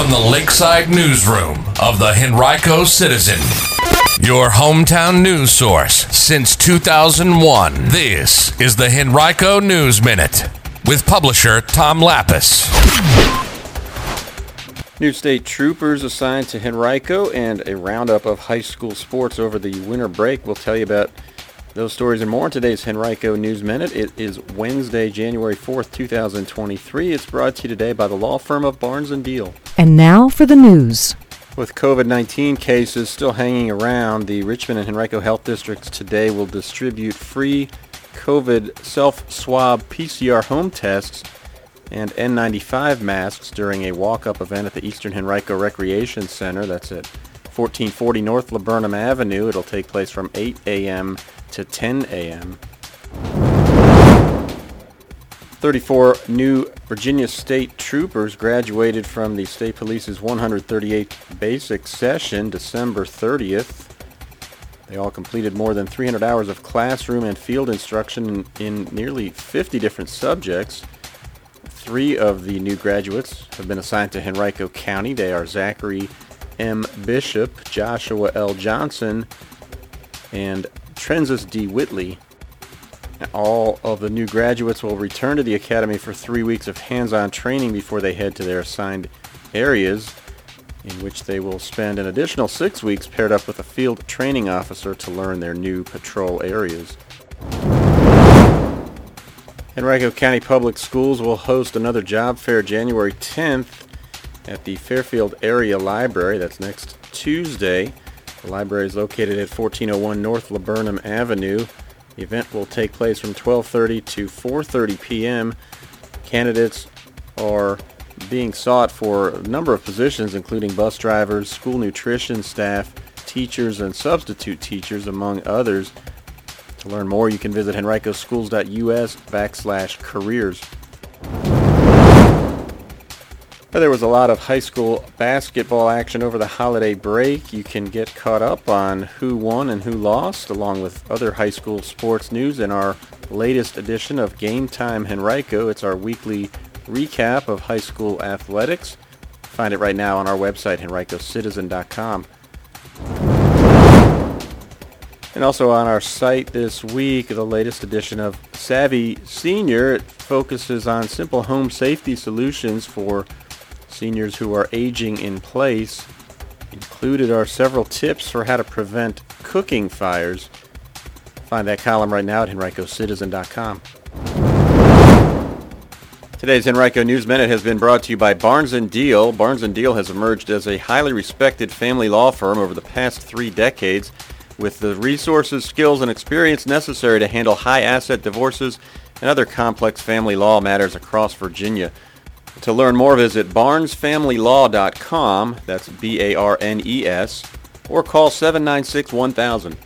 from the Lakeside Newsroom of the Henrico Citizen, your hometown news source since 2001. This is the Henrico News Minute with publisher Tom Lappas. New state troopers assigned to Henrico and a roundup of high school sports over the winter break. We'll tell you about those stories and more in today's Henrico News Minute. It is Wednesday, January 4th, 2023. It's brought to you today by the law firm of Barnes & Diehl. And now for the news. With COVID-19 cases still hanging around, the Richmond and Henrico Health Districts today will distribute free COVID self-swab PCR home tests and N95 masks during a walk-up event at the Eastern Henrico Recreation Center. That's at 1440 North Laburnum Avenue. It'll take place from 8 a.m. to 10 a.m. 34 new Virginia State troopers graduated from the State Police's 138th basic session December 30th. They all completed more than 300 hours of classroom and field instruction in, in nearly 50 different subjects. Three of the new graduates have been assigned to Henrico County. They are Zachary M. Bishop, Joshua L. Johnson, and Trenzus D. Whitley. All of the new graduates will return to the academy for three weeks of hands-on training before they head to their assigned areas, in which they will spend an additional six weeks paired up with a field training officer to learn their new patrol areas. Henrico County Public Schools will host another job fair January 10th at the Fairfield Area Library. That's next Tuesday. The library is located at 1401 North Laburnum Avenue. The event will take place from 12:30 to 4:30 p.m. Candidates are being sought for a number of positions including bus drivers, school nutrition staff, teachers and substitute teachers among others. To learn more, you can visit henricoschools.us backslash careers. There was a lot of high school basketball action over the holiday break. You can get caught up on who won and who lost, along with other high school sports news in our latest edition of Game Time Henrico. It's our weekly recap of high school athletics. Find it right now on our website, henricocitizen.com. And also on our site this week, the latest edition of Savvy Senior. It focuses on simple home safety solutions for seniors who are aging in place. Included are several tips for how to prevent cooking fires. Find that column right now at henricocitizen.com. Today's Henrico News Minute has been brought to you by Barnes & Diehl. Barnes & Diehl has emerged as a highly respected family law firm over the past three decades with the resources, skills, and experience necessary to handle high asset divorces and other complex family law matters across Virginia. To learn more, visit barnesfamilylaw.com, that's B-A-R-N-E-S, or call 796-1000.